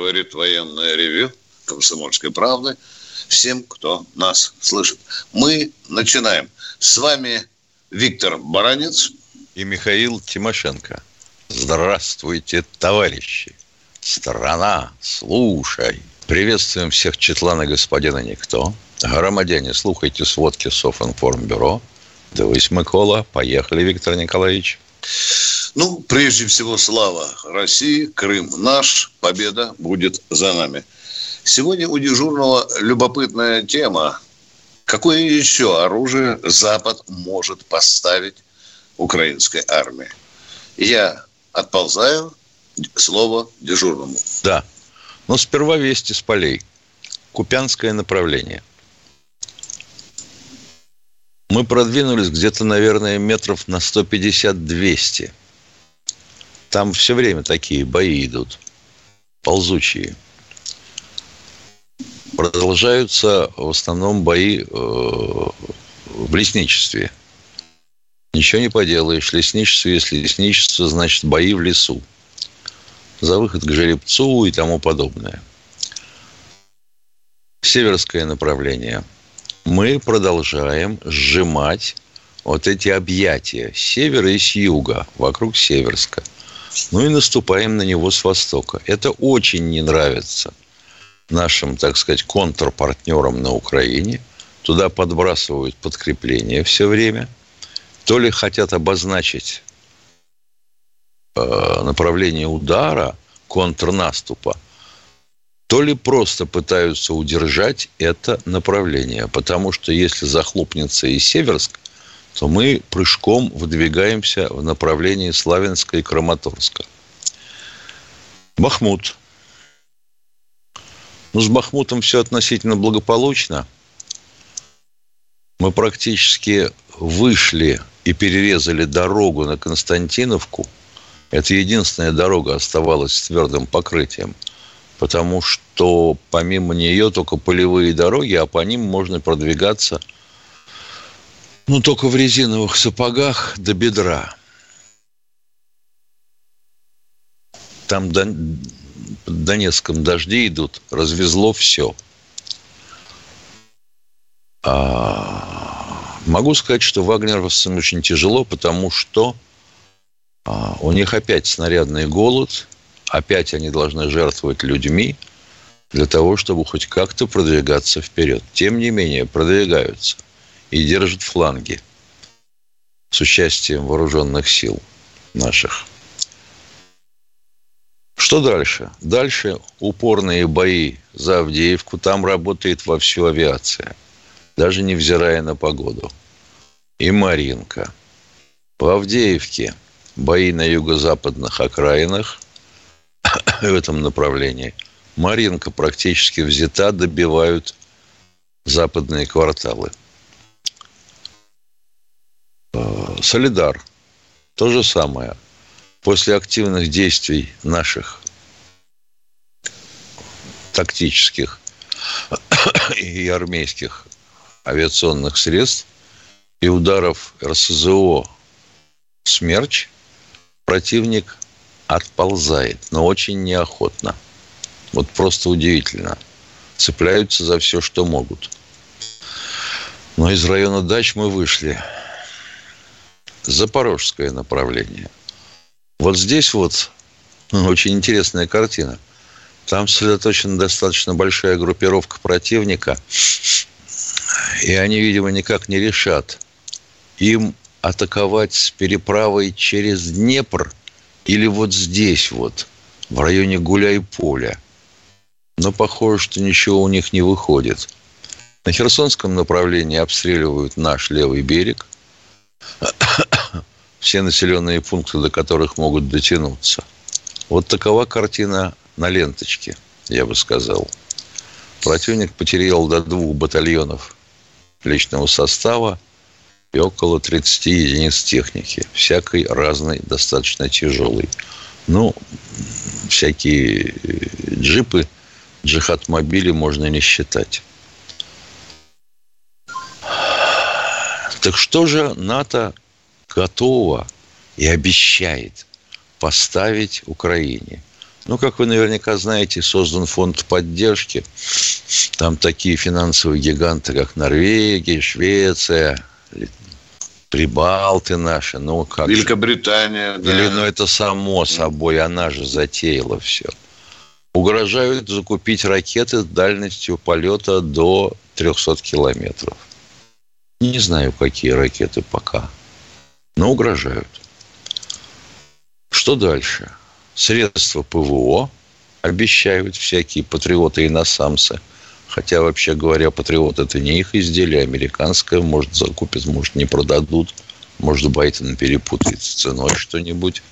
говорит военное ревю Комсомольской правды всем, кто нас слышит. Мы начинаем. С вами Виктор Баранец и Михаил Тимошенко. Здравствуйте, товарищи! Страна, слушай! Приветствуем всех Четлана господина Никто. Громадяне, слухайте сводки Софинформбюро. Дивись, Микола. Поехали, Виктор Николаевич. Ну, прежде всего, слава России, Крым наш, победа будет за нами. Сегодня у дежурного любопытная тема. Какое еще оружие Запад может поставить украинской армии? Я отползаю слово дежурному. Да. Но сперва вести с полей. Купянское направление. Мы продвинулись где-то, наверное, метров на 150-200. Там все время такие бои идут. Ползучие. Продолжаются в основном бои э, в лесничестве. Ничего не поделаешь. Лесничество, если лесничество, значит бои в лесу. За выход к жеребцу и тому подобное. Северское направление. Мы продолжаем сжимать вот эти объятия с севера и с юга вокруг Северска. Ну и наступаем на него с востока. Это очень не нравится нашим, так сказать, контрпартнерам на Украине. Туда подбрасывают подкрепление все время. То ли хотят обозначить э, направление удара, контрнаступа, то ли просто пытаются удержать это направление. Потому что если захлопнется и Северск, то мы прыжком выдвигаемся в направлении Славянска и Краматорска. Бахмут. Ну, с Бахмутом все относительно благополучно. Мы практически вышли и перерезали дорогу на Константиновку. Это единственная дорога оставалась с твердым покрытием. Потому что помимо нее только полевые дороги, а по ним можно продвигаться – ну, только в резиновых сапогах до бедра. Там под Донецком дожди идут, развезло все. А, могу сказать, что вагнеровцам очень тяжело, потому что а, у них опять снарядный голод, опять они должны жертвовать людьми для того, чтобы хоть как-то продвигаться вперед. Тем не менее, продвигаются – и держит фланги с участием вооруженных сил наших. Что дальше? Дальше упорные бои за Авдеевку. Там работает вовсю авиация. Даже невзирая на погоду. И Маринка. По Авдеевке бои на юго-западных окраинах в этом направлении. Маринка практически взята, добивают западные кварталы. Солидар. То же самое. После активных действий наших тактических и армейских авиационных средств и ударов РСЗО «Смерч» противник отползает, но очень неохотно. Вот просто удивительно. Цепляются за все, что могут. Но из района дач мы вышли – запорожское направление. Вот здесь вот ну, очень интересная картина. Там сосредоточена достаточно большая группировка противника, и они, видимо, никак не решат, им атаковать с переправой через Днепр или вот здесь вот, в районе Гуляй-Поля. Но похоже, что ничего у них не выходит. На Херсонском направлении обстреливают наш левый берег все населенные пункты, до которых могут дотянуться. Вот такова картина на ленточке, я бы сказал. Противник потерял до двух батальонов личного состава и около 30 единиц техники. Всякой разной, достаточно тяжелой. Ну, всякие э, джипы, джихад-мобили можно не считать. Так что же НАТО готово и обещает поставить Украине? Ну, как вы наверняка знаете, создан фонд поддержки. Там такие финансовые гиганты, как Норвегия, Швеция, Прибалты наши, ну как Великобритания, да. Или, ну это само собой, она же затеяла все. Угрожают закупить ракеты с дальностью полета до 300 километров. Не знаю, какие ракеты пока, но угрожают. Что дальше? Средства ПВО обещают всякие патриоты и насамсы. Хотя, вообще говоря, патриот это не их изделие, американское. Может, закупят, может, не продадут. Может, Байден перепутает с ценой что-нибудь.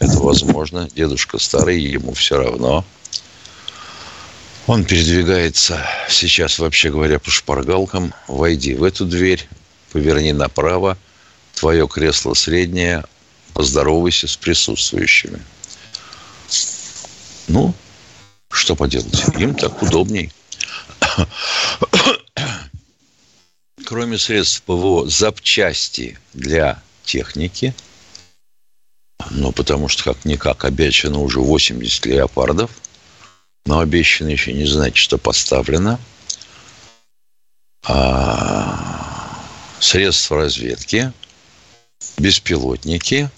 Это возможно. Дедушка старый, ему все равно. Он передвигается сейчас, вообще говоря, по шпаргалкам. Войди в эту дверь, поверни направо. Твое кресло среднее. Поздоровайся с присутствующими. Ну, что поделать? Им так удобней. Кроме средств ПВО, запчасти для техники. Ну, потому что, как-никак, обещано уже 80 леопардов – но обещано еще не значит, что поставлено. А средства разведки, беспилотники,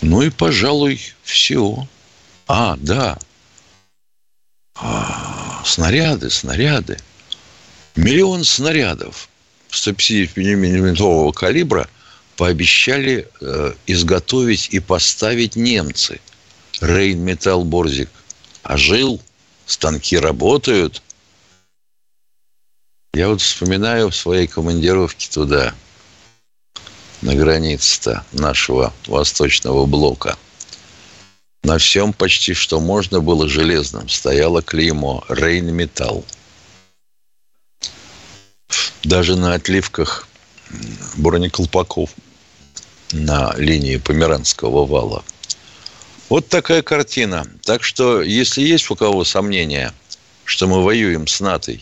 ну и, пожалуй, все. А, да. А, снаряды, снаряды. Миллион снарядов 150-миллиметрового калибра пообещали э, изготовить и поставить немцы – Рейн Борзик ожил, станки работают. Я вот вспоминаю в своей командировке туда, на границе-то нашего восточного блока. На всем почти, что можно было железным, стояло клеймо «Рейн Металл». Даже на отливках бронеколпаков на линии Померанского вала – вот такая картина. Так что, если есть у кого сомнения, что мы воюем с НАТО,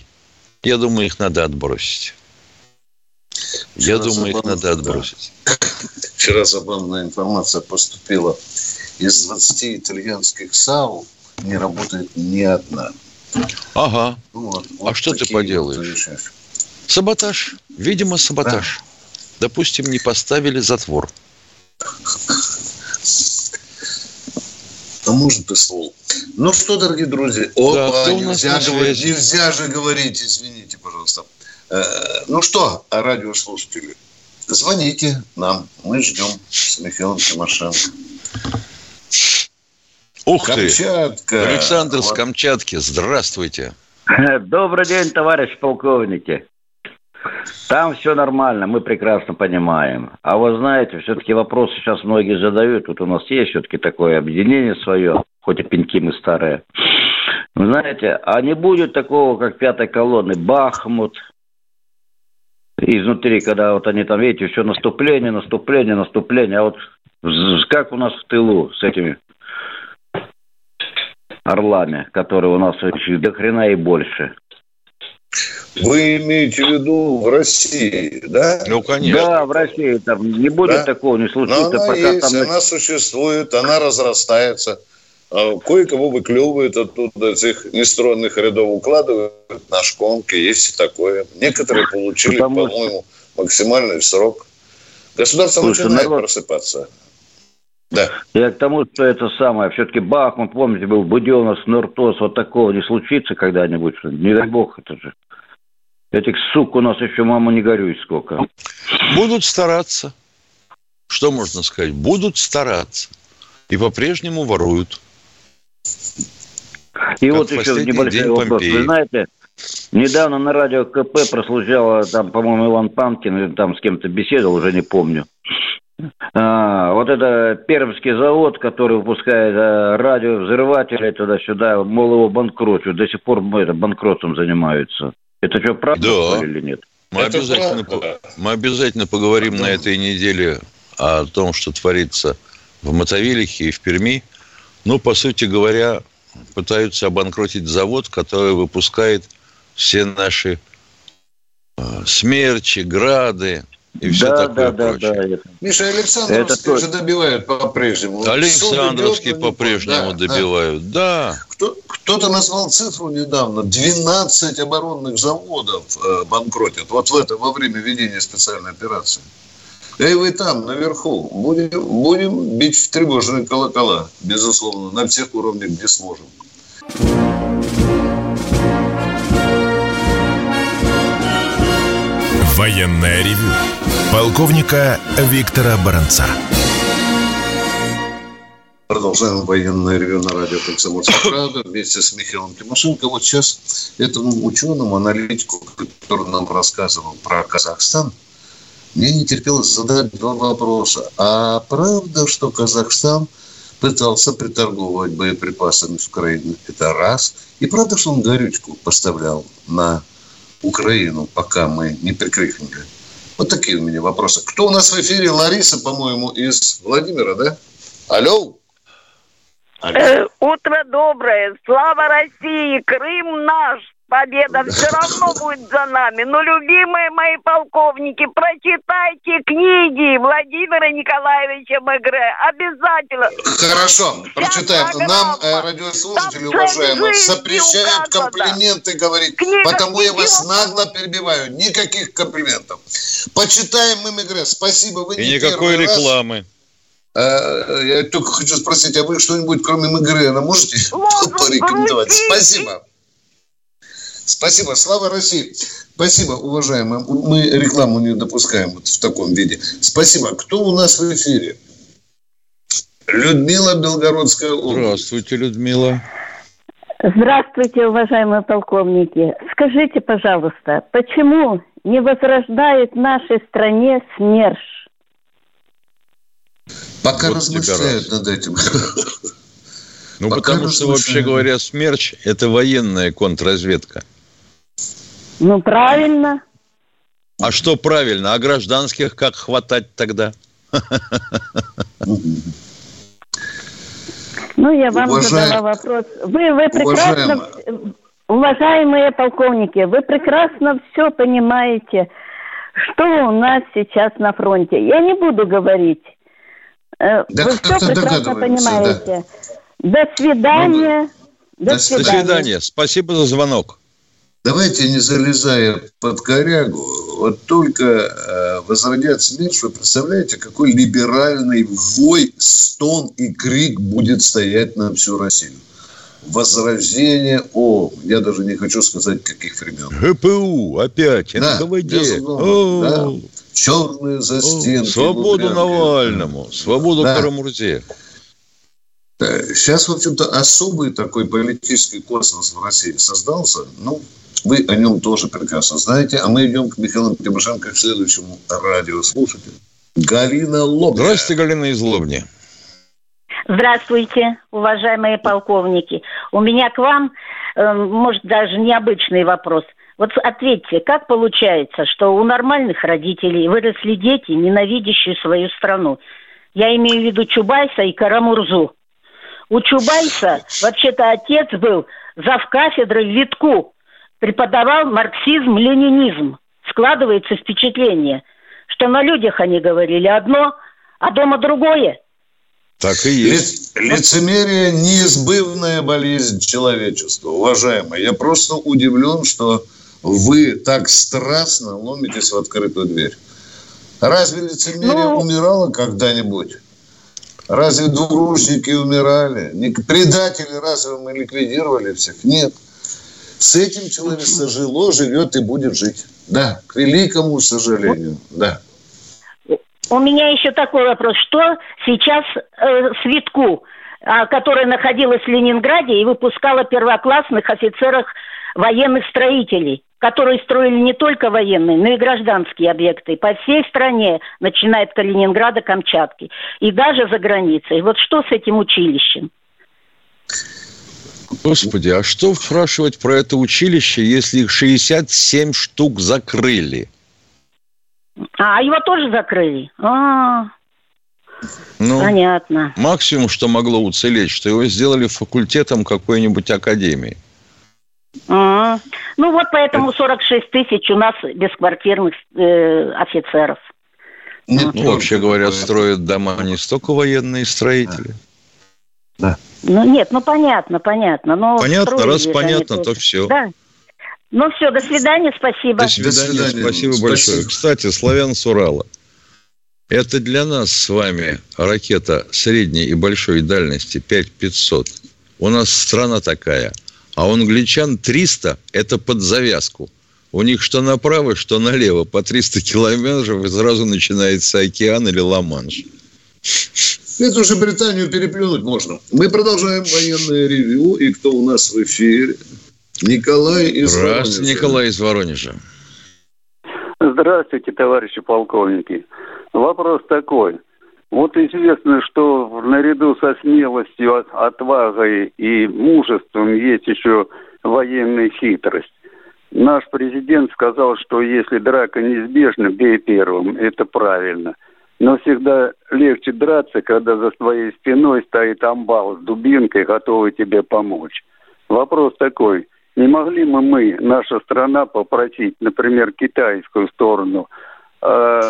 я думаю, их надо отбросить. Вчера я думаю, их надо отбросить. Вчера забавная информация поступила. Из 20 итальянских САУ не работает ни одна. Ага. Вот, вот а что ты поделаешь? Саботаж. Видимо, саботаж. Да. Допустим, не поставили затвор. А может и ствол. Ну что, дорогие друзья, опа, да, нельзя, говорить, нельзя же говорить, извините, пожалуйста. Э, ну что, радиослушатели, звоните нам, мы ждем с Михаилом Тимошенко. Ух Камчатка. ты! Александр с Камчатки, здравствуйте. Добрый день, товарищ полковники. Там все нормально, мы прекрасно понимаем. А вы знаете, все-таки вопросы сейчас многие задают. Вот у нас есть все-таки такое объединение свое, хоть и пеньки мы старые. Вы знаете, а не будет такого, как пятой колонны, Бахмут, изнутри, когда вот они там, видите, все наступление, наступление, наступление. А вот как у нас в тылу с этими орлами, которые у нас до хрена и больше. Вы имеете в виду в России, да? Ну, конечно. Да, в России там не будет да? такого, не случится. Но она пока есть, там... она существует, она разрастается. А кое-кого выклевывают оттуда, этих нестроенных рядов укладывают на шконки, есть и такое. Некоторые получили, Потому... по-моему, максимальный срок. Государство Слушай, начинает народ... просыпаться. Да. Я к тому, что это самое, все-таки Бахмут, помните, был Буденов, Нуртос, вот такого не случится когда-нибудь. Не дай бог, это же. Этих сук у нас еще, мама, не горюй сколько. Будут стараться. Что можно сказать? Будут стараться. И по-прежнему воруют. И как вот еще небольшой вопрос. Помпеи. Вы знаете, недавно на радио КП прослушал, там, по-моему, Иван Панкин, там с кем-то беседовал, уже не помню. А, вот это Пермский завод, который выпускает а, радиовзрыватели туда-сюда, мол, его банкротят. До сих пор это, банкротом занимаются. Это что, правда да. или нет? Мы обязательно, мы обязательно поговорим да. на этой неделе о том, что творится в Мотовилихе и в Перми. Ну, по сути говоря, пытаются обанкротить завод, который выпускает все наши э, смерчи, грады, и все да, такое да, прочее. Да, да, Миша, Александровский же добивают по-прежнему. Александровский по-прежнему да, добивают, да. да. Кто, кто-то назвал цифру недавно. 12 оборонных заводов э, банкротят. Вот в это, во время ведения специальной операции. И вы там, наверху, будем, будем бить в тревожные колокола, безусловно, на всех уровнях, где сможем. Военная ревю. Полковника Виктора Баранца. Продолжаем военное ревю на радио «Комсомольская правда» вместе с Михаилом Тимошенко. Вот сейчас этому ученому, аналитику, который нам рассказывал про Казахстан, мне не терпелось задать два вопроса. А правда, что Казахстан пытался приторговывать боеприпасами с Украиной? Это раз. И правда, что он горючку поставлял на Украину, пока мы не прикрикнули? Вот такие у меня вопросы. Кто у нас в эфире? Лариса, по-моему, из Владимира, да? Алло? Алло. Э, утро доброе. Слава России! Крым наш! Победа все равно будет за нами. Но, любимые мои полковники, прочитайте книги Владимира Николаевича Мегре. Обязательно. Хорошо, прочитаем. Нам, э, радиослушатели уважаемые, запрещают комплименты говорить. Книга потому я вас нагло перебиваю. Никаких комплиментов. Почитаем мы Мегре. Спасибо. Вы И не никакой рекламы. Раз. Я только хочу спросить, а вы что-нибудь кроме Мегрена можете порекомендовать? Спасибо. Спасибо. Слава России. Спасибо, уважаемые. Мы рекламу не допускаем вот в таком виде. Спасибо. Кто у нас в эфире? Людмила Белгородская область. Здравствуйте, Людмила. Здравствуйте, уважаемые полковники. Скажите, пожалуйста, почему не возрождает в нашей стране СМЕРШ? Пока вот размышляют над этим. Ну, Пока потому что, вообще говоря, СМЕРЧ – это военная контрразведка. Ну, правильно. А что правильно? А гражданских как хватать тогда? Ну, я вам Уважаем... задала вопрос. Вы, вы прекрасно, Уважаемые. уважаемые полковники, вы прекрасно все понимаете, что у нас сейчас на фронте. Я не буду говорить. Э, да вы все прекрасно понимаете. Да. До свидания. Ну, до, до свидания. До свидания. Спасибо за звонок. Давайте, не залезая под корягу, вот только э, возродят смерть, вы представляете, какой либеральный вой, стон и крик будет стоять на всю Россию. Возрождение, о, я даже не хочу сказать, каких времен. ГПУ опять, да, да. Черные застенки. Свободу Навальному, свободу да. Карамурзе. Сейчас, в общем-то, особый такой политический космос в России создался. Ну, вы о нем тоже прекрасно знаете. А мы идем к Михаилу Тимошенко к следующему радиослушателю. Галина Лобня. Здравствуйте, Галина из Лобни. Здравствуйте, уважаемые полковники. У меня к вам, э, может, даже необычный вопрос. Вот ответьте, как получается, что у нормальных родителей выросли дети, ненавидящие свою страну? Я имею в виду Чубайса и Карамурзу. У Чубайса вообще-то отец был зав кафедры в Витку, преподавал марксизм-ленинизм. Складывается впечатление, что на людях они говорили одно, а дома другое. Так и есть. Лицемерие – неизбывная болезнь человечества, уважаемые. Я просто удивлен, что вы так страстно ломитесь в открытую дверь. Разве лицемерие ну... умирало когда-нибудь? Разве двурушники умирали? Предатели разве мы ликвидировали всех? Нет. С этим человек жило, живет и будет жить. Да, к великому сожалению, да. У меня еще такой вопрос. Что сейчас э, Светку, э, которая находилась в Ленинграде и выпускала первоклассных офицеров военных строителей? которые строили не только военные, но и гражданские объекты по всей стране, начиная от Калининграда, Камчатки, и даже за границей. Вот что с этим училищем? Господи, а что спрашивать про это училище, если их 67 штук закрыли? А, его тоже закрыли? А, ну, понятно. Максимум, что могло уцелеть, что его сделали факультетом какой-нибудь академии. А, ну вот поэтому 46 тысяч у нас бесквартирных э, офицеров. Нет, ну, вообще говоря, строят дома не столько военные строители. Да. Ну нет, ну понятно, понятно. Но понятно, раз понятно, то все. Да. Ну все, до свидания, спасибо. До свидания, до свидания. спасибо, спасибо большое. Кстати, славян с Урала. Это для нас с вами ракета средней и большой дальности 5500. У нас страна такая. А у англичан 300 – это под завязку. У них что направо, что налево по 300 километров, и сразу начинается океан или Ла-Манш. Это уже Британию переплюнуть можно. Мы продолжаем военное ревью. И кто у нас в эфире? Николай из Здравствуйте, Воронежа. Николай из Воронежа. Здравствуйте, товарищи полковники. Вопрос такой. Вот известно, что наряду со смелостью, отвагой и мужеством есть еще военная хитрость. Наш президент сказал, что если драка неизбежна, бей первым. Это правильно – но всегда легче драться, когда за твоей спиной стоит амбал с дубинкой, готовый тебе помочь. Вопрос такой. Не могли бы мы, наша страна, попросить, например, китайскую сторону, э,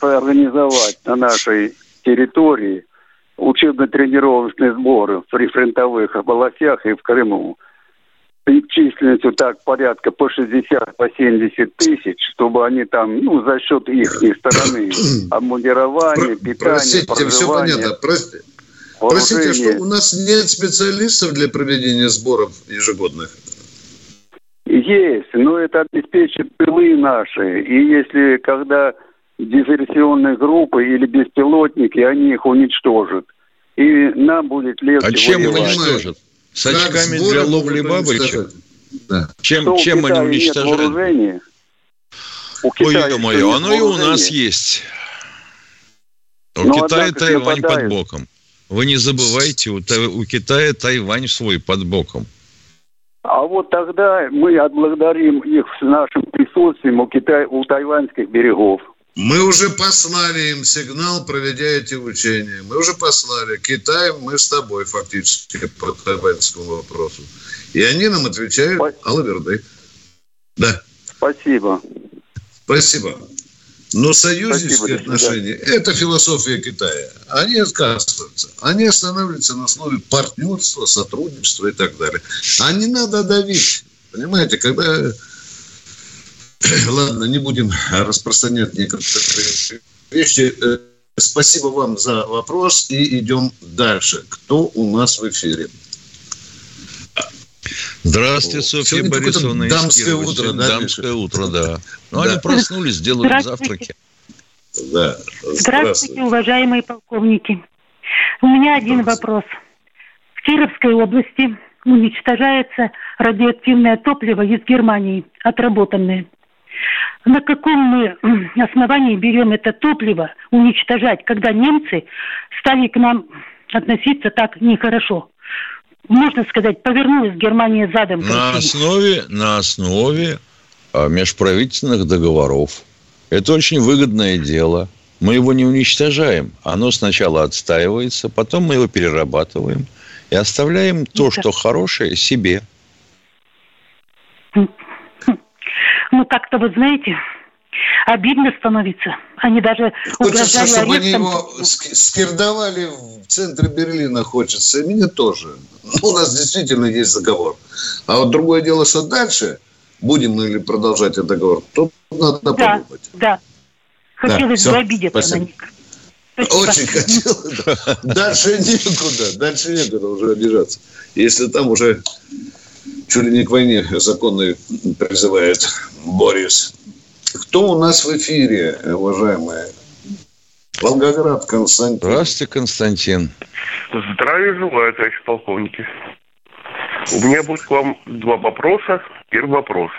организовать на нашей территории учебно-тренировочные сборы в прифронтовых областях и в Крыму? Численностью так порядка по 60, по 70 тысяч, чтобы они там, ну, за счет их стороны, обмундирования, питания, Простите, проживания, все понятно. Простите. Простите, что у нас нет специалистов для проведения сборов ежегодных? Есть, но это обеспечит тылы наши. И если когда диверсионные группы или беспилотники, они их уничтожат. И нам будет легче А чем воевать. уничтожат? С очками для ловли бабочек? Да. Чем, чем они уничтожают? Ой, мое, оно и у нас есть. У Но, Китая Тайвань под боком. Вы не забывайте, у, у Китая Тайвань свой под боком. А вот тогда мы отблагодарим их с нашим присутствием у, Китая, у тайваньских берегов. Мы уже послали им сигнал, проведя эти учения. Мы уже послали. Китай, мы с тобой фактически по тайваньскому вопросу. И они нам отвечают Алаверды. Да. Спасибо. Спасибо. Но союзнические Спасибо, отношения – это философия Китая. Они отказываются. Они останавливаются на основе партнерства, сотрудничества и так далее. А не надо давить. Понимаете, когда Ладно, не будем распространять некоторые вещи. Э, спасибо вам за вопрос и идем дальше. Кто у нас в эфире? Здравствуйте, Софья Сегодня Борисовна из Дамское утро, да? Дамское утро, да. Ну, да. они проснулись, делают завтраки. Да. Здравствуйте. Здравствуйте, уважаемые полковники. У меня один вопрос. В Кировской области уничтожается радиоактивное топливо из Германии, отработанное. На каком мы основании берем это топливо уничтожать, когда немцы стали к нам относиться так нехорошо? Можно сказать, повернулась Германия задом. На основе, на основе а, межправительственных договоров. Это очень выгодное дело. Мы его не уничтожаем. Оно сначала отстаивается, потом мы его перерабатываем и оставляем то, да. что хорошее, себе. Ну, как-то, вы знаете, обидно становится. Они даже Хочется, чтобы они его скирдовали в центре Берлина, хочется. И мне тоже. Ну, у нас действительно есть договор. А вот другое дело, что дальше, будем мы или продолжать этот договор, тут надо да, подумать. Да, Хотелось да, бы обидеться спасибо. на них. Очень хотел. Дальше некуда. Дальше некуда уже обижаться. Если там уже чуть ли не к войне законной призывает Борис. Кто у нас в эфире, уважаемые? Волгоград, Константин. Здравствуйте, Константин. Здравия желаю, товарищи полковники. У меня будет к вам два вопроса. Первый вопрос.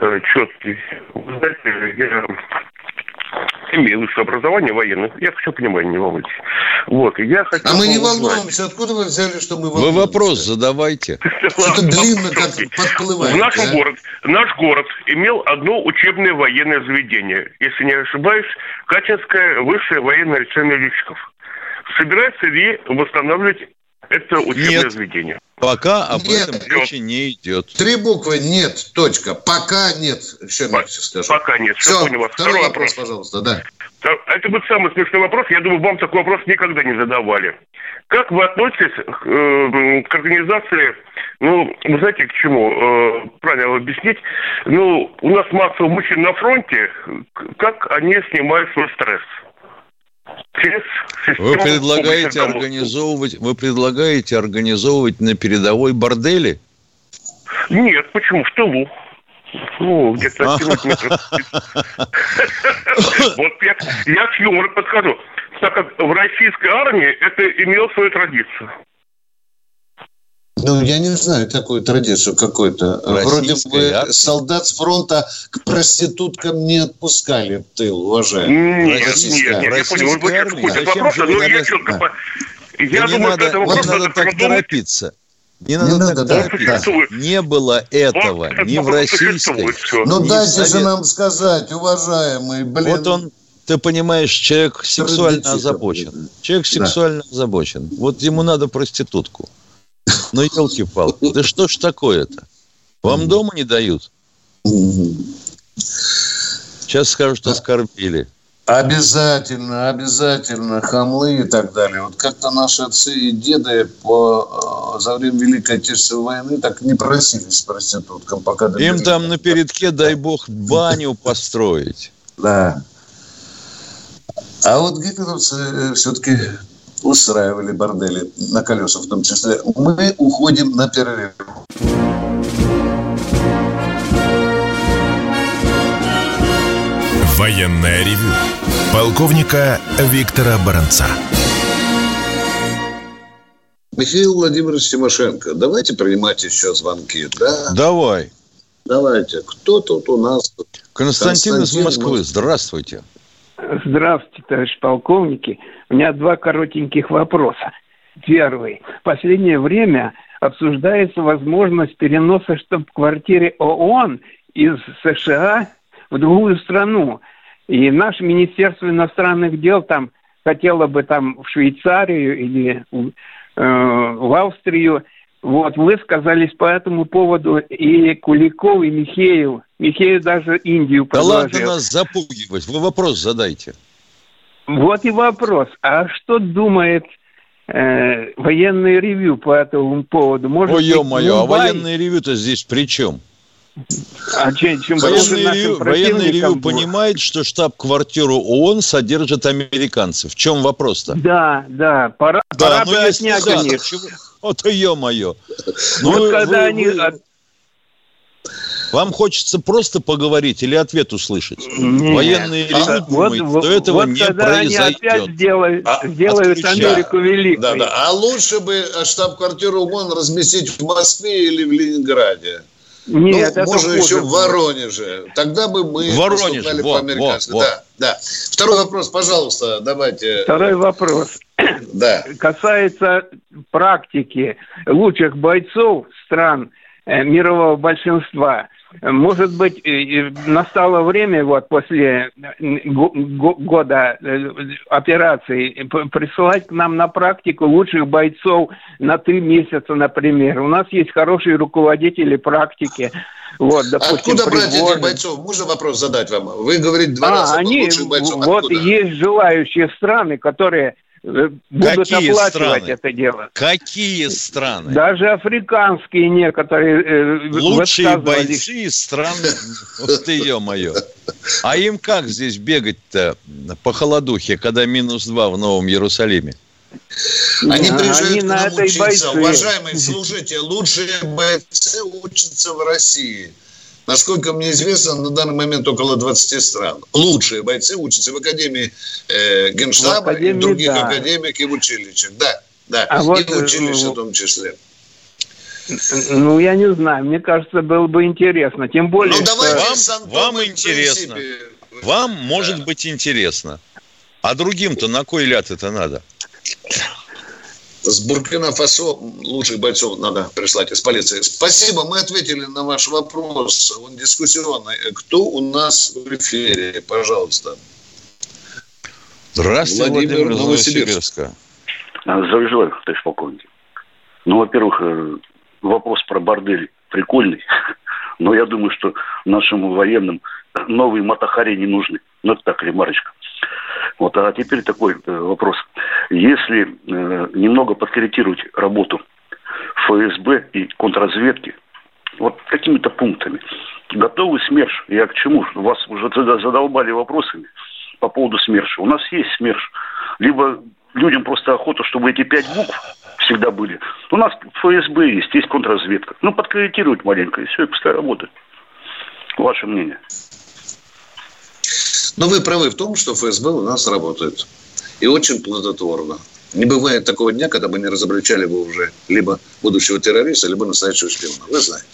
э, четкий. Вы знаете, я имею высшее образование военное. Я хочу понимать, не волнуйтесь. Вот, я хочу... А мы не волнуемся. Откуда вы взяли, что мы волнуемся? Вы вопрос задавайте. Что-то длинно как подплывает. В нашем город, наш город имел одно учебное военное заведение. Если не ошибаюсь, Качинское высшее военное лечение летчиков. Собирается ли восстанавливать это учебное Нет. заведение? Пока об Нет. этом речи не идет. Три буквы нет, точка. Пока нет. Еще мягче скажу. Пока нет. Все, Все, понял вас. второй вопрос, пожалуйста, да. Это будет самый смешной вопрос. Я думаю, вам такой вопрос никогда не задавали. Как вы относитесь к, э, к организации, ну, вы знаете, к чему? Э, правильно объяснить. Ну, у нас масса мужчин на фронте. Как они снимают свой стресс? Вы предлагаете организовывать, вы предлагаете организовывать на передовой бордели? Нет, почему? В тылу. Ну, где-то 11 метров. Вот я, я к юмору подхожу. Так как в российской армии это имело свою традицию. Ну, я не знаю такую традицию какой-то. Вроде бы армия. солдат с фронта к проституткам не отпускали в тыл, уважаемые. Нет, нет, Российская. нет, я. Вы Зачем вопроса, же вы я четко... Да. Да не думаю, надо, что это не вопрос надо надо так торопиться. Не надо надо, так да, да. Не было этого Вот ни в российской. Ну, дайте же совет- нам сказать, уважаемый, блин. Вот он, ты понимаешь, человек сексуально озабочен. Человек сексуально озабочен. Вот ему надо проститутку. Ну, елки-палки, да что ж такое-то? Вам дома не дают? Сейчас скажут, что оскорбили. Обязательно, обязательно, хамлы и так далее. Вот как-то наши отцы и деды по, э, за время Великой Отечественной войны так не просились с проституткам, пока... Им добились. там на передке, дай бог, баню построить. Да. А вот гитлеровцы все-таки устраивали бордели на колесах в том числе. Мы уходим на перерыв. Военное ревю полковника Виктора Баранца. Михаил Владимирович Тимошенко, давайте принимать еще звонки. Да, Давай. давайте. Кто тут у нас? Константин, из Константин, Москвы, Москва. здравствуйте. Здравствуйте, товарищ полковники. У меня два коротеньких вопроса. Первый. В последнее время обсуждается возможность переноса штаб-квартиры ООН из США в другую страну. И наше Министерство иностранных дел там хотело бы там в Швейцарию или э, в Австрию. Вот, высказались по этому поводу и Куликов, и Михеев. Михеев даже Индию Да ладно предложил. нас запугивать. Вы вопрос задайте. Вот и вопрос. А что думает э, военное ревью по этому поводу? Может Ой, ё-моё, а Мумбай- военное ревю-то здесь при чем? А чем, чем Военное ревю, военное ревю было? понимает, что штаб-квартиру ООН содержат американцы. В чем вопрос-то? Да, да. Пора, Да, пора бы отнять да, у них. чего- Вот ё-моё. Ну, вот вы- когда вы- они... вы- Вам хочется просто поговорить или ответ услышать? Нет. Военные ревю А, вот, думает, вот, что этого вот не когда они опять произойдет. сделают, А, сделают отключай. Америку великой. Да, да. А лучше бы штаб-квартиру ООН разместить в Москве или в Ленинграде. Нет, ну, это можно еще в. Воронеже. Тогда бы мы В Воронеже, поступали во, по-американски. во, во. Да, да. Второй вопрос, пожалуйста, давайте. Второй вопрос. Да. касается практики лучших бойцов стран мирового большинства. Может быть, э, э, настало время вот после э, го- го- года э, операции присылать к нам на практику лучших бойцов на три месяца, например. У нас есть хорошие руководители практики. Вот, допустим, Откуда брать этих Пригожин. бойцов? Можно вопрос задать вам? Вы говорите два А, раза они, лучших бойцов. вот Откуда? есть желающие страны, которые э, будут Какие оплачивать страны? это дело. Какие страны? Даже африканские некоторые э, Лучшие бойцы из стран... Ух ты, ё-моё. А им как здесь бегать-то по холодухе, когда минус два в Новом Иерусалиме? Они приезжают они к на нам этой учиться. бойцы. Уважаемые, слушайте, лучшие бойцы учатся в России. Насколько мне известно, на данный момент около 20 стран. Лучшие бойцы учатся в Академии э, Генштаба В Академии, и других да. академиях и в училищах. Да, да. А и вот, в училище э, в том числе. Ну, я не знаю. Мне кажется, было бы интересно. Тем более, ну, что... Вам, вам интересно. Вам может да. быть интересно. А другим-то на кой ляд это надо? С Буркина-Фасо лучших бойцов надо прислать из полиции. Спасибо, мы ответили на ваш вопрос. Он дискуссионный. Кто у нас в эфире? Пожалуйста. Здравствуйте, Владимир, Владимир Новосибирска. Здравия желаю, товарищ полковник. Ну, во-первых, э, вопрос про бордель прикольный. Но я думаю, что нашим военным новые мотохари не нужны. Ну, это так, ремарочка. Вот, а теперь такой э, вопрос. Если э, немного подкорректировать работу ФСБ и контрразведки, вот какими-то пунктами, готовы СМЕРШ? Я к чему? Вас уже задолбали вопросами по поводу СМЕРШа. У нас есть СМЕРШ. Либо людям просто охота, чтобы эти пять букв всегда были. У нас ФСБ есть, есть контрразведка. Ну, подкорректировать маленько, и все, и пускай работает. Ваше мнение? Но вы правы в том, что ФСБ у нас работает. И очень плодотворно. Не бывает такого дня, когда мы не разоблачали бы уже либо будущего террориста, либо настоящего шпиона. Вы знаете.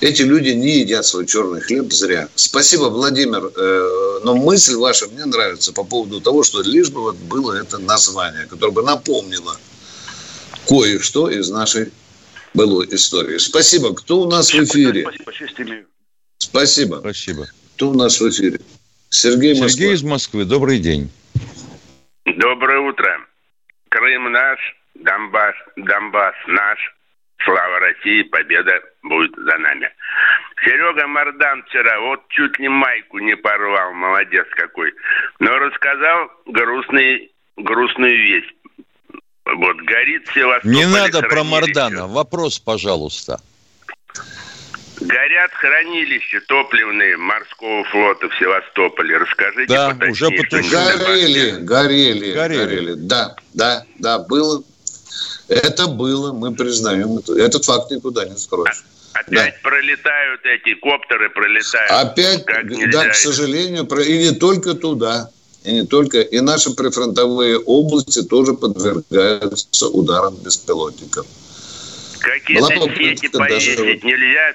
Эти люди не едят свой черный хлеб зря. Спасибо, Владимир. Э, но мысль ваша мне нравится по поводу того, что лишь бы вот было это название, которое бы напомнило кое-что из нашей былой истории. Спасибо. Кто у нас в эфире? Спасибо. Спасибо. Спасибо. Кто у нас в эфире? Сергей, Сергей из Москвы. Добрый день. Доброе утро. Крым наш, Донбасс, Донбасс наш. Слава России, победа будет за нами. Серега Мардан вчера вот чуть ли майку не порвал, молодец какой. Но рассказал грустный, грустную вещь. Вот горит Севастополь. Не надо про Мардана. Вопрос, пожалуйста. Горят хранилища топливные морского флота в Севастополе. Расскажите да, поточнее, уже потушили. Горели, горели, горели, горели. Да, да, да, было. Это было, мы признаем. Это, этот факт никуда не скроешь. Опять да. пролетают эти коптеры, пролетают. Опять, да, к сожалению, и не только туда. И не только. И наши прифронтовые области тоже подвергаются ударам беспилотников. Какие-то сети повесить даже... нельзя?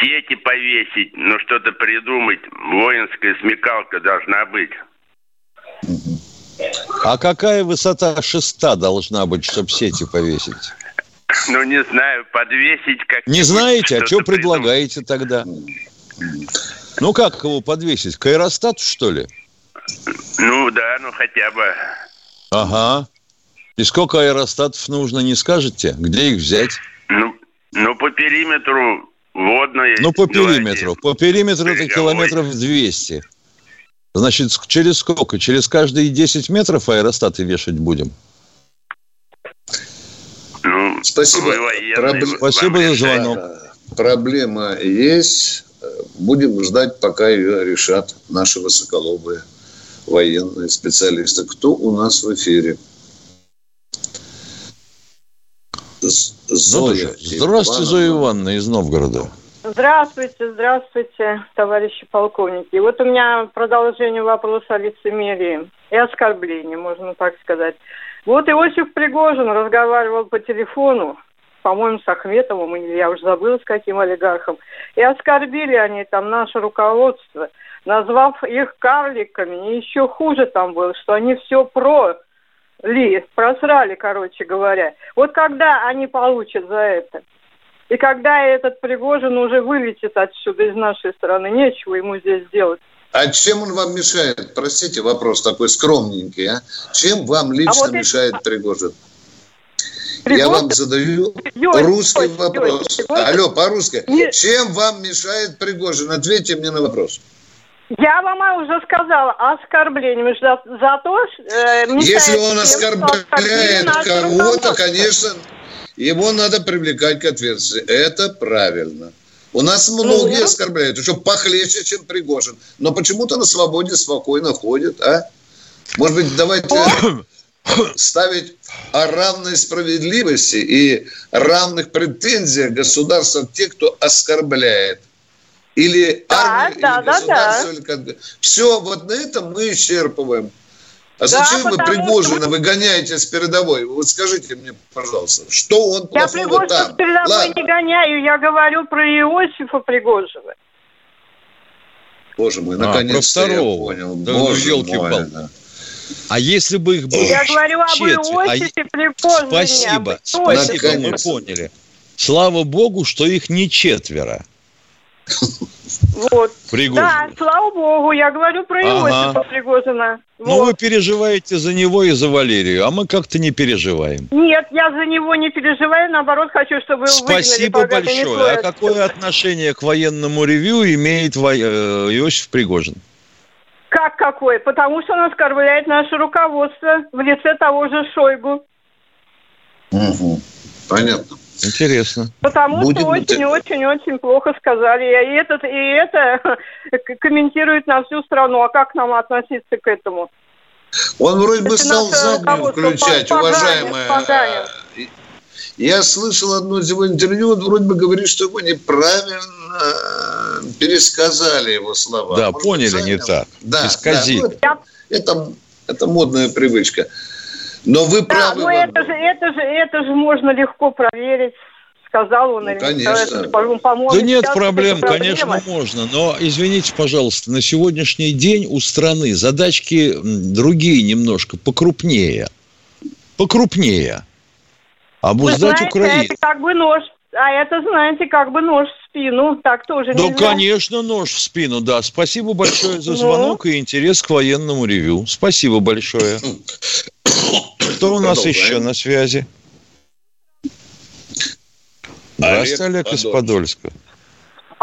Сети повесить, но что-то придумать. Воинская смекалка должна быть. А какая высота шеста должна быть, чтобы сети повесить? Ну, не знаю, подвесить как Не знаете, а что предлагаете тогда? Ну, как его подвесить? К аэростату, что ли? Ну, да, ну хотя бы. Ага. И сколько аэростатов нужно, не скажете? Где их взять? Ну, ну по периметру Водная. Ну, по периметру. По периметру это километров 200. Значит, через сколько? Через каждые 10 метров аэростаты вешать будем? Ну, Спасибо. Проб... Спасибо за звонок. Проблема есть. Будем ждать, пока ее решат наши высоколобые военные специалисты. Кто у нас в эфире? Зоя. Здравствуйте, Зоя Ивановна из Новгорода. Здравствуйте, здравствуйте, товарищи полковники. Вот у меня продолжение вопроса о лицемерии и оскорблении, можно так сказать. Вот Иосиф Пригожин разговаривал по телефону, по-моему, с Ахметовым, или я уже забыла, с каким олигархом, и оскорбили они там наше руководство, назвав их карликами, и еще хуже там было, что они все про ли, просрали, короче говоря. Вот когда они получат за это? И когда этот Пригожин уже вылетит отсюда из нашей страны, нечего ему здесь делать. А чем он вам мешает? Простите, вопрос такой скромненький. А? Чем вам лично а вот мешает это... Пригожин? Пригожин? Я вам задаю Юрий, русский Юрий, вопрос. Юрий, Алло, по-русски. Нет. Чем вам мешает Пригожин? Ответьте мне на вопрос. Я вам уже сказала оскорблением за, за то, э, Если он оскорбляет кого-то, конечно, его надо привлекать к ответственности. Это правильно. У нас многие ну, оскорбляют, еще похлеще, чем Пригожин. Но почему-то на свободе спокойно ходят, а? Может быть, давайте ставить о равной справедливости и равных претензиях государства тех, кто оскорбляет или да, армию, да, или да, государство. Да. Или... Все, вот на этом мы исчерпываем. А да, зачем вы Пригожина что... выгоняете с передовой? Вот скажите мне, пожалуйста, что он Я Пригожина там? с передовой Ладно. не гоняю, я говорю про Иосифа Пригожина. Боже мой, наконец-то а, я понял. Да, ну, Боже ну, мой, да. А если бы их было Я говорю об Иосифе а... Пригожине. Спасибо, спасибо, мы поняли. Слава богу, что их не четверо. Вот. Пригожина. Да, слава богу, я говорю про Иосифа ага. Пригожина. Вот. Ну, вы переживаете за него и за Валерию, а мы как-то не переживаем. Нет, я за него не переживаю, наоборот, хочу, чтобы его Спасибо выгнали, большое. А какое отношение к военному ревью имеет во... Э, Иосиф Пригожин? Как какое? Потому что он оскорбляет наше руководство в лице того же Шойгу. Угу. Понятно. Интересно. Потому Будем... что очень-очень-очень плохо сказали. И этот, и это комментирует на всю страну. А как нам относиться к этому? Он вроде бы стал заднюю включать, уважаемая. Я слышал одно из его интервью, он вроде бы говорит, что его неправильно э, пересказали его слова. Да, Может, поняли не так. Да, Исказили. да. Это, это модная привычка. Но вы да, правы. но это же, это, же, это же можно легко проверить сказал он. Ну, конечно. да нет проблем, конечно, можно. Но, извините, пожалуйста, на сегодняшний день у страны задачки другие немножко, покрупнее. Покрупнее. Обуздать Вы знаете, Украину. Это как бы нож. А это, знаете, как бы нож в спину. Так тоже Да, нельзя. конечно, нож в спину, да. Спасибо большое за ну. звонок и интерес к военному ревю. Спасибо большое. Кто у нас еще на связи? Здравствуйте, Олег, из Подольска.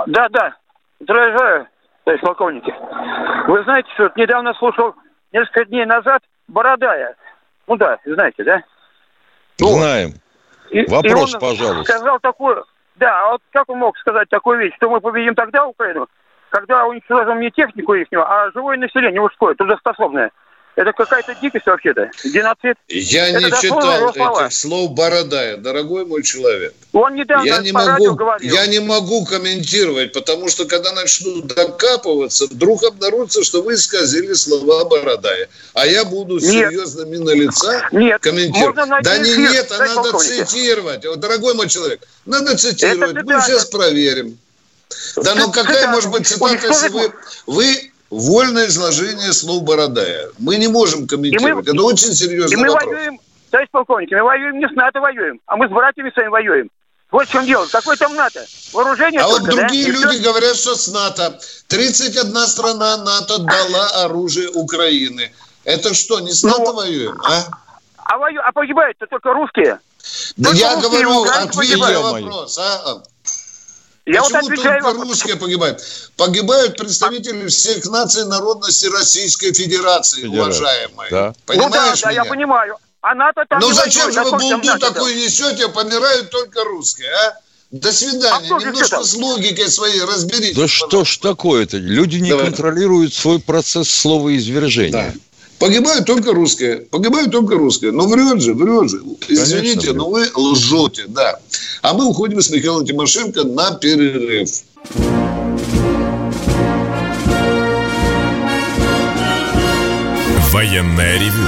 Да, да. Здравия товарищ полковники. Вы знаете, что недавно слушал несколько дней назад Бородая. Ну да, знаете, да? Знаем. И, Вопрос, и он пожалуйста. Сказал такую, да, а вот как он мог сказать такую вещь, что мы победим тогда Украину, когда уничтожим не технику их, а живое население мужское, трудоспособное. Это какая-то дикость вообще-то. Геноцид. Я это не читал этих слов Бородая, дорогой мой человек. Он недавно я не могу, говорил. Я не могу комментировать, потому что когда начнут докапываться, вдруг обнаружится, что вы исказили слова Бородая. А я буду нет. серьезно мина лица нет. комментировать. Да не нет, а надо полковники. цитировать. Дорогой мой человек, надо цитировать. Мы сейчас проверим. Да, но какая может быть цитата, если вы, вы вольное изложение слов Бородая. Мы не можем комментировать. Мы, Это очень серьезный и мы вопрос. воюем, товарищ полковник, мы воюем не с НАТО воюем, а мы с братьями своими воюем. Вот в чем дело. Какой там НАТО? Вооружение А только, вот другие да? люди все? говорят, что с НАТО. 31 страна НАТО дала оружие Украины. Это что, не с НАТО ну, воюем, а? А, вою, а погибают-то только русские. Да только я говорю, ответь на вопрос, а? Я Почему вот отвечаю только вам... русские погибают? Погибают представители всех наций народности Российской Федерации, Федерация. уважаемые. Да. Понимаешь ну да, да, я понимаю. А НАТО там Ну зачем же вы булду такую несете, помирают только русские, а? До свидания. А Немножко с логикой своей разберитесь. Да что ж такое-то? Люди не Давай. контролируют свой процесс словоизвержения. Да. Погибают только русские. Погибают только русские. Но врет же, врет же. Извините, Конечно, но вы лжете, да. А мы уходим с Михаилом Тимошенко на перерыв. Военная ревю.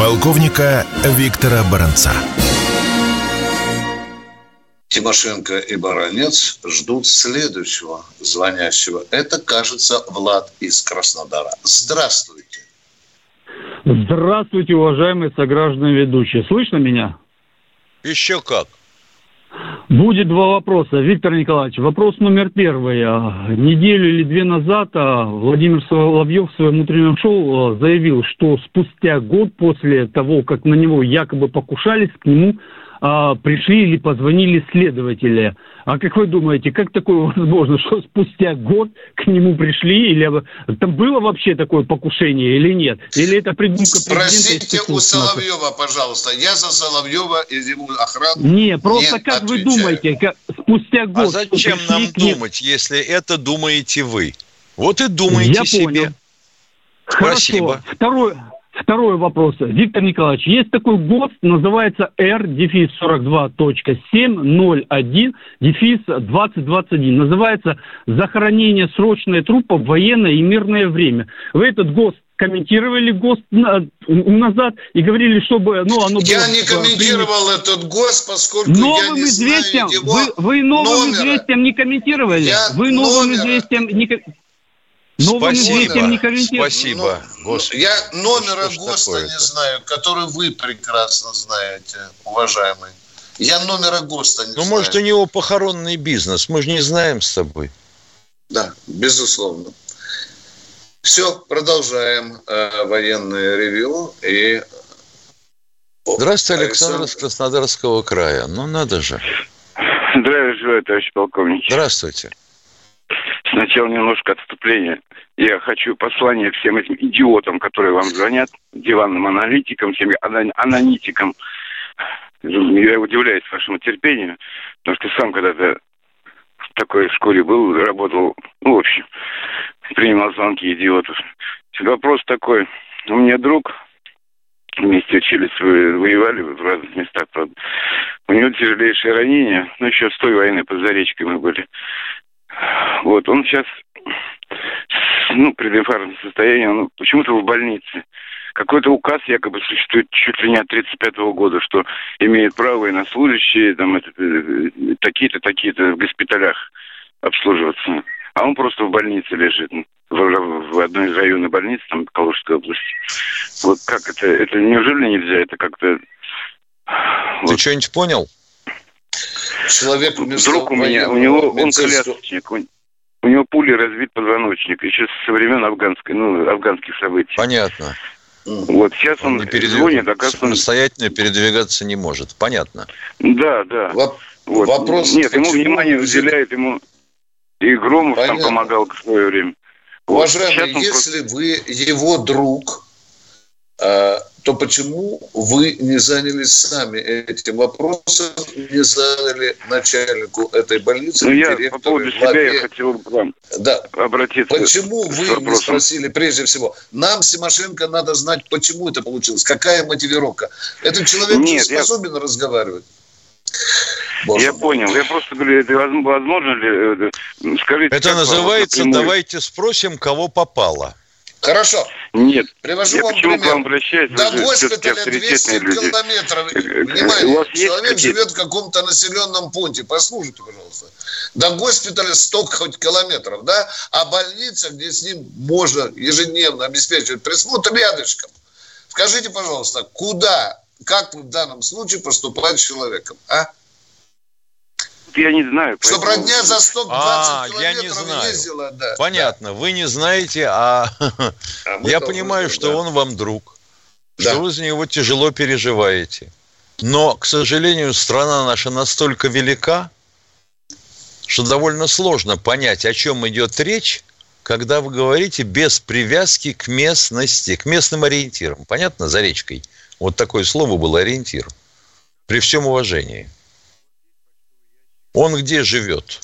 Полковника Виктора Баранца. Тимошенко и Баранец ждут следующего звонящего. Это, кажется, Влад из Краснодара. Здравствуйте. Здравствуйте, уважаемые сограждане ведущие. Слышно меня? Еще как. Будет два вопроса. Виктор Николаевич, вопрос номер первый. А, неделю или две назад а, Владимир Соловьев в своем утреннем шоу а, заявил, что спустя год после того, как на него якобы покушались, к нему а, пришли или позвонили следователи. А как вы думаете, как такое возможно, что спустя год к нему пришли, или там было вообще такое покушение или нет? Или это придумка Спросите у Соловьева, пожалуйста. Я за Соловьева и его охрану Не, просто не как отвечаю. вы думаете, как, спустя а год... А зачем нам думать, если это думаете вы? Вот и думайте Я себе. Понял. Спасибо. Хорошо. Второй, вопрос. Виктор Николаевич, есть такой ГОСТ, называется R-42.701 дефис 2021. Называется «Захоронение срочной трупа в военное и мирное время». Вы этот ГОСТ комментировали ГОСТ назад и говорили, чтобы ну, оно Я было... не комментировал принято. этот ГОСТ, поскольку новым я не известием, знаю его вы, вы новым номера. известием не комментировали. Я вы новым номера. известием не Новым Спасибо. известием не. Спасибо. Ну, Господи, я номера что ГОСТа такое-то? не знаю, который вы прекрасно знаете, уважаемый. Я номера ГОСТа не Ну, знаю. может, у него похоронный бизнес. Мы же не знаем с тобой. Да, безусловно. Все, продолжаем э, военное ревю. И... Здравствуйте, Александр из Краснодарского края. Ну, надо же. Здравия желаю, товарищ полковник. Здравствуйте. Сначала немножко отступления. Я хочу послание всем этим идиотам, которые вам звонят, диванным аналитикам, всем ана- анонитикам. Я удивляюсь вашему терпению, потому что сам когда-то в такой школе был, работал, ну, в общем, принимал звонки идиотов. Вопрос такой. У меня друг, вместе учились, воевали в разных местах, правда. У него тяжелейшее ранение, ну, еще с той войны под Заречкой мы были. Вот, он сейчас, ну, при инфарктном состоянии, он почему-то в больнице. Какой-то указ якобы существует чуть ли не от 35 года, что имеет право военнослужащие, там, это, э, такие-то, такие-то в госпиталях обслуживаться. А он просто в больнице лежит, в, в одной из районных больниц, там, Калужской области. Вот как это, это неужели нельзя, это как-то... Ты что-нибудь понял? Человек Вдруг у меня, у него, он колясочник, у, у него пули разбит позвоночник, еще со времен афганской, ну, афганских событий. Понятно. Вот сейчас он, не передвиг- звонит, оказывается, самостоятельно передвигаться не может. Понятно. да, да. Воп- Вот. вопрос, Нет, ему внимание он уделяет ему и Громов там Понятно. помогал в свое время. Вот. Сейчас Уважаемый, он если вы его друг, э, то почему вы не занялись сами этим вопросом, не задали начальнику этой больницы, Ну, я по поводу себя я хотел к вам Да. обратиться. Почему вы не вопросом. спросили прежде всего? Нам, Симошенко, надо знать, почему это получилось, какая мотивировка. Этот человек не Нет, я- способен разговаривать. я понял. Я просто говорю, это возможно, ли... э, Скажите, Это называется напрямую? «давайте спросим, кого попало». Хорошо. Нет. Привожу я вам почему пример. к вам обращаюсь? До госпиталя 200 авторитетные люди. километров. Э, э, Внимание, у вас есть человек какие-то- живет в каком-то населенном пункте. Послушайте, пожалуйста. До госпиталя 100 хоть километров, да? А больница, где с ним можно ежедневно обеспечивать присмотр рядышком. Скажите, пожалуйста, куда, как в данном случае поступать с человеком, а? Я не знаю. Чтобы поэтому- родня за 120 А, я километров не знаю. ездила, да. Понятно, вы не знаете, а, мы я понимаю, что да. он вам друг, Да. что вы за него тяжело переживаете. Но, к сожалению, страна наша настолько велика, что довольно сложно понять, о чем идет речь, когда вы говорите без привязки к местности, к местным ориентирам. Понятно, за речкой? Вот такое слово было ориентир. При всем уважении. Он где живет?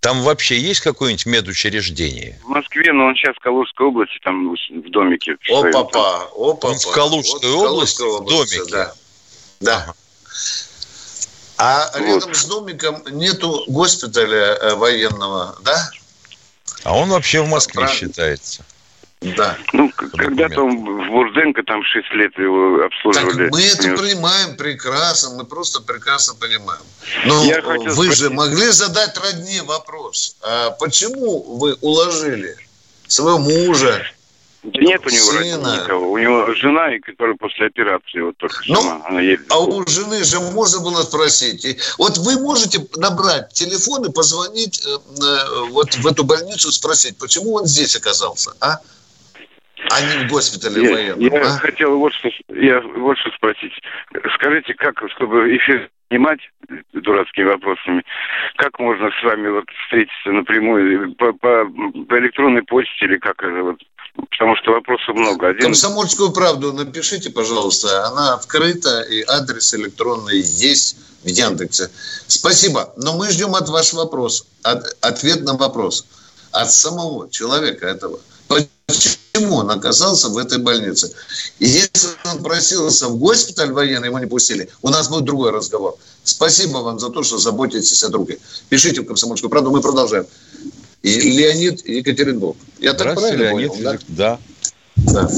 Там вообще есть какое-нибудь медучреждение? В Москве, но он сейчас в Калужской области, там в домике. своем там. Опа-па, опа Он в Калужской Вот в области, в домике? Да. да. А рядом с домиком нету госпиталя э, военного, да? А он вообще в Москве Правильно. считается. Да. Ну, когда-то в Бурденко там 6 лет его Так обслуживали. мы это Нет. понимаем прекрасно, мы просто прекрасно понимаем. Но Я вы же спросить- могли задать родне вопрос, а почему вы уложили своего мужа? Да нет у него сына? никого. У него жена, которая после операции вот только Ну, сама. Она едет. А у жены же можно было спросить. И вот вы можете набрать телефон и позвонить э, э, вот в эту больницу, спросить, почему он здесь оказался, а? А не в госпитале Я, военном, я а? хотел вот что, я вот что спросить. Скажите, как, чтобы эфир снимать дурацкими вопросами, как можно с вами вот встретиться напрямую по, по, по электронной почте или как это вот? Потому что вопросов много. Один Комсомольскую правду напишите, пожалуйста. Она открыта, и адрес электронный есть в Яндексе. Спасибо. Но мы ждем от ваш вопрос, от- ответ на вопрос. От самого человека этого. Почему он оказался в этой больнице? И если он просился в госпиталь военный, его не пустили, у нас будет другой разговор. Спасибо вам за то, что заботитесь о друге. Пишите в «Комсомольскую правду», мы продолжаем. И Леонид Екатеринбург. Я так правильно Леонид. понял, да? Да. Да.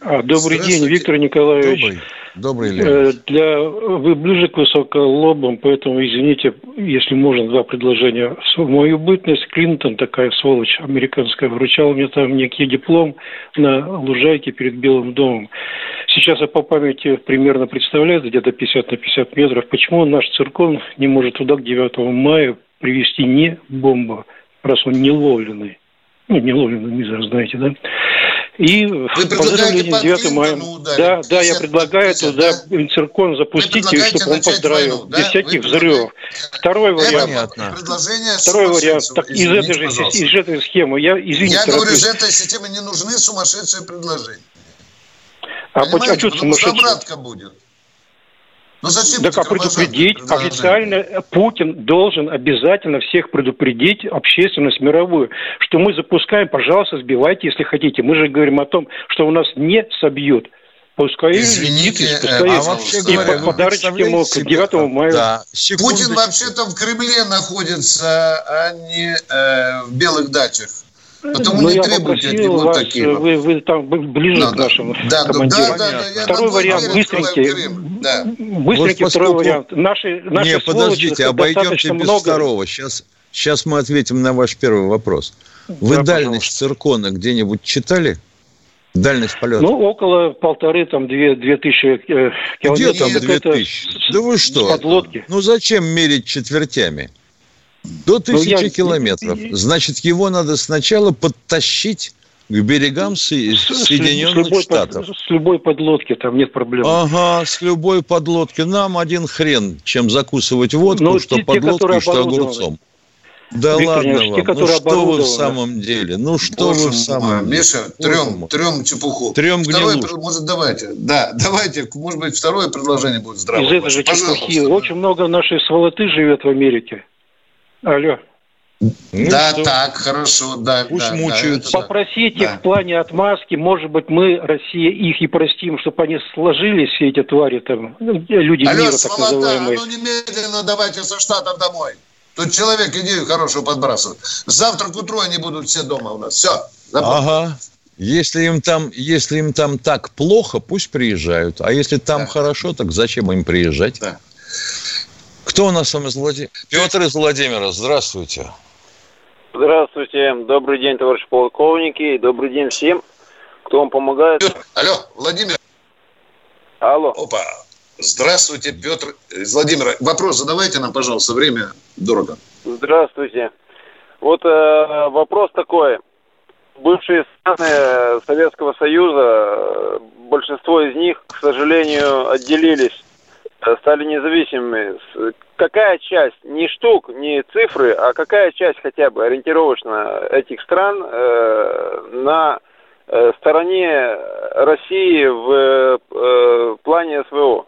А, добрый день, Виктор Николаевич. Добрый. Добрый э, Для вы ближе к высоколобам, поэтому извините, если можно два предложения. В мою бытность Клинтон, такая сволочь американская, вручал мне там некий диплом на лужайке перед Белым домом. Сейчас я по памяти примерно представляю, где-то 50 на 50 метров, почему наш циркон не может туда к 9 мая привезти не бомбу, раз он не ловленный. Ну, не ловленный мизер, знаете, да? И Вы поздравление 9 мая. Да, да, я предлагаю туда да? циркон запустить, и чтобы он поздравил. Войну, да? без всяких взрывов. Второй вариант. Предложение Второй вариант. Так, из, этой же, из этой схемы. Я, извините, я говорю, из этой системы не нужны сумасшедшие предложения. А, а что сумасшедшие? будет. Ну зачем так а предупредить официально Путин должен обязательно всех предупредить общественность мировую, что мы запускаем, пожалуйста, сбивайте, если хотите. Мы же говорим о том, что у нас не собьют. Пускай Извините, летит, пускай а вообще говоря, и подарочки ему к 9 мая. Да, Путин вообще-то в Кремле находится, а не э, в белых дачах. Потому ну, не требуйте от него вас, таких. Вы, вы там ближе Надо. к нашему да, командиру. Да, да, да, второй вариант быстренький. Да. Быстренький вот второй вариант. Наши, наши не, подождите, обойдемте без много. второго. Сейчас, сейчас мы ответим на ваш первый вопрос. Вы да, дальность пожалуйста. циркона где-нибудь читали? Дальность полета? Ну, около полторы, там, две, две тысячи э, километров. Где там две тысячи? Да вы что? Подлодки. Ну, зачем мерить четвертями? До ну, тысячи я... километров. Значит, его надо сначала подтащить к берегам Соединенных с, с Штатов. Под, с любой подлодки там нет проблем. Ага, с любой подлодки. Нам один хрен, чем закусывать водку, Но ну, что те, подлодкой, что огурцом. Да Виктор ладно вам, те, ну что вы в самом деле? Ну что Боже вы в самом деле? Миша, трем, трем чепуху. Трем Второе, может, давайте, да, давайте, может быть, второе предложение будет здравое. Из этой же чепухи. Очень много нашей сволоты живет в Америке. Алло. Ну, да, что? так, хорошо, да. Пусть да, мучаются. Да, Попросите да. в плане отмазки, может быть, мы, Россия, их и простим, чтобы они сложились, все эти твари там, ну, люди Алло, мира, так называемые. ну немедленно давайте со Штатов домой. Тут человек идею хорошую подбрасывает. Завтра к утру они будут все дома у нас. Все. Запомни. Ага. Если им там, если им там так плохо, пусть приезжают. А если там да. хорошо, так зачем им приезжать? Да. Кто у нас с вами из Владимира? Петр из Владимира, здравствуйте. Здравствуйте, добрый день, товарищи полковники, добрый день всем, кто вам помогает. Алло, Владимир. Алло. Опа. Здравствуйте, Петр из Владимира. Вопрос задавайте нам, пожалуйста, время дорого. Здравствуйте. Вот э, вопрос такой. Бывшие страны Советского Союза, большинство из них, к сожалению, отделились Э, стали независимыми. Какая часть, не штук, не цифры, а какая часть хотя бы ориентировочно этих стран э, на э, стороне России в э, плане СВО?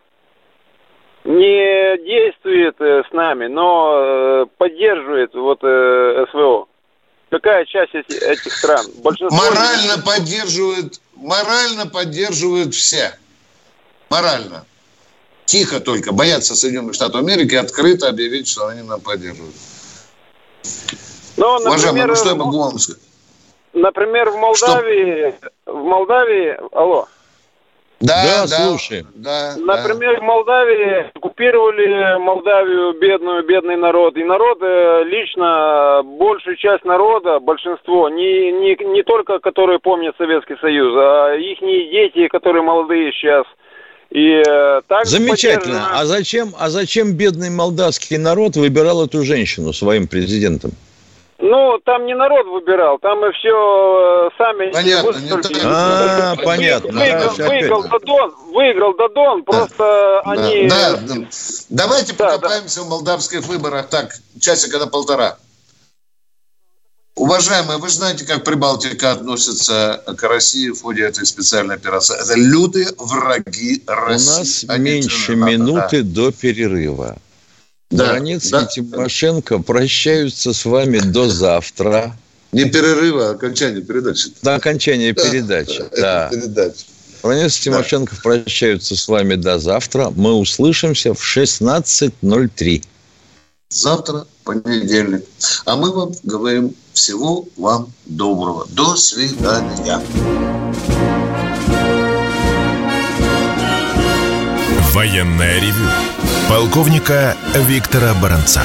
Не действует э, с нами, но э, поддерживает вот э, СВО. Какая часть эти, этих стран? Большинство морально из... поддерживают, морально поддерживают все. Морально. Тихо только, боятся Соединенных Штатов Америки открыто объявить, что они нам поддерживают. Ну, например, Уважаемый, ну что я могу вам сказать? Например, в Молдавии, что? в Молдавии, алло. Да, да, слушай. Да, Например, да. в Молдавии оккупировали Молдавию, бедную, бедный народ. И народ, э, лично, большую часть народа, большинство, не, не, не только которые помнят Советский Союз, а их дети, которые молодые сейчас – и э, так Замечательно. А зачем, а зачем бедный молдавский народ выбирал эту женщину своим президентом? Ну, там не народ выбирал, там мы все э, сами понятно, не А, понятно. Выиграл, да, выиграл Дадон, выиграл Дадон, просто да, они... Да, да. Давайте да, покопаемся да. в молдавских выборах так, часика на полтора. Уважаемые, вы знаете, как Прибалтика относится к России в ходе этой специальной операции? Это лютые враги России. У нас Они меньше минуты да. до перерыва. Да, Баранец да, и Тимошенко прощаются с вами до завтра. Не перерыва, а окончание передачи. До окончания да, передачи, да. Передача. Баранец и Тимошенко да. прощаются с вами до завтра. Мы услышимся в 16.03. Завтра понедельник. А мы вам говорим всего вам доброго. До свидания. Военная ревю. Полковника Виктора Баранца.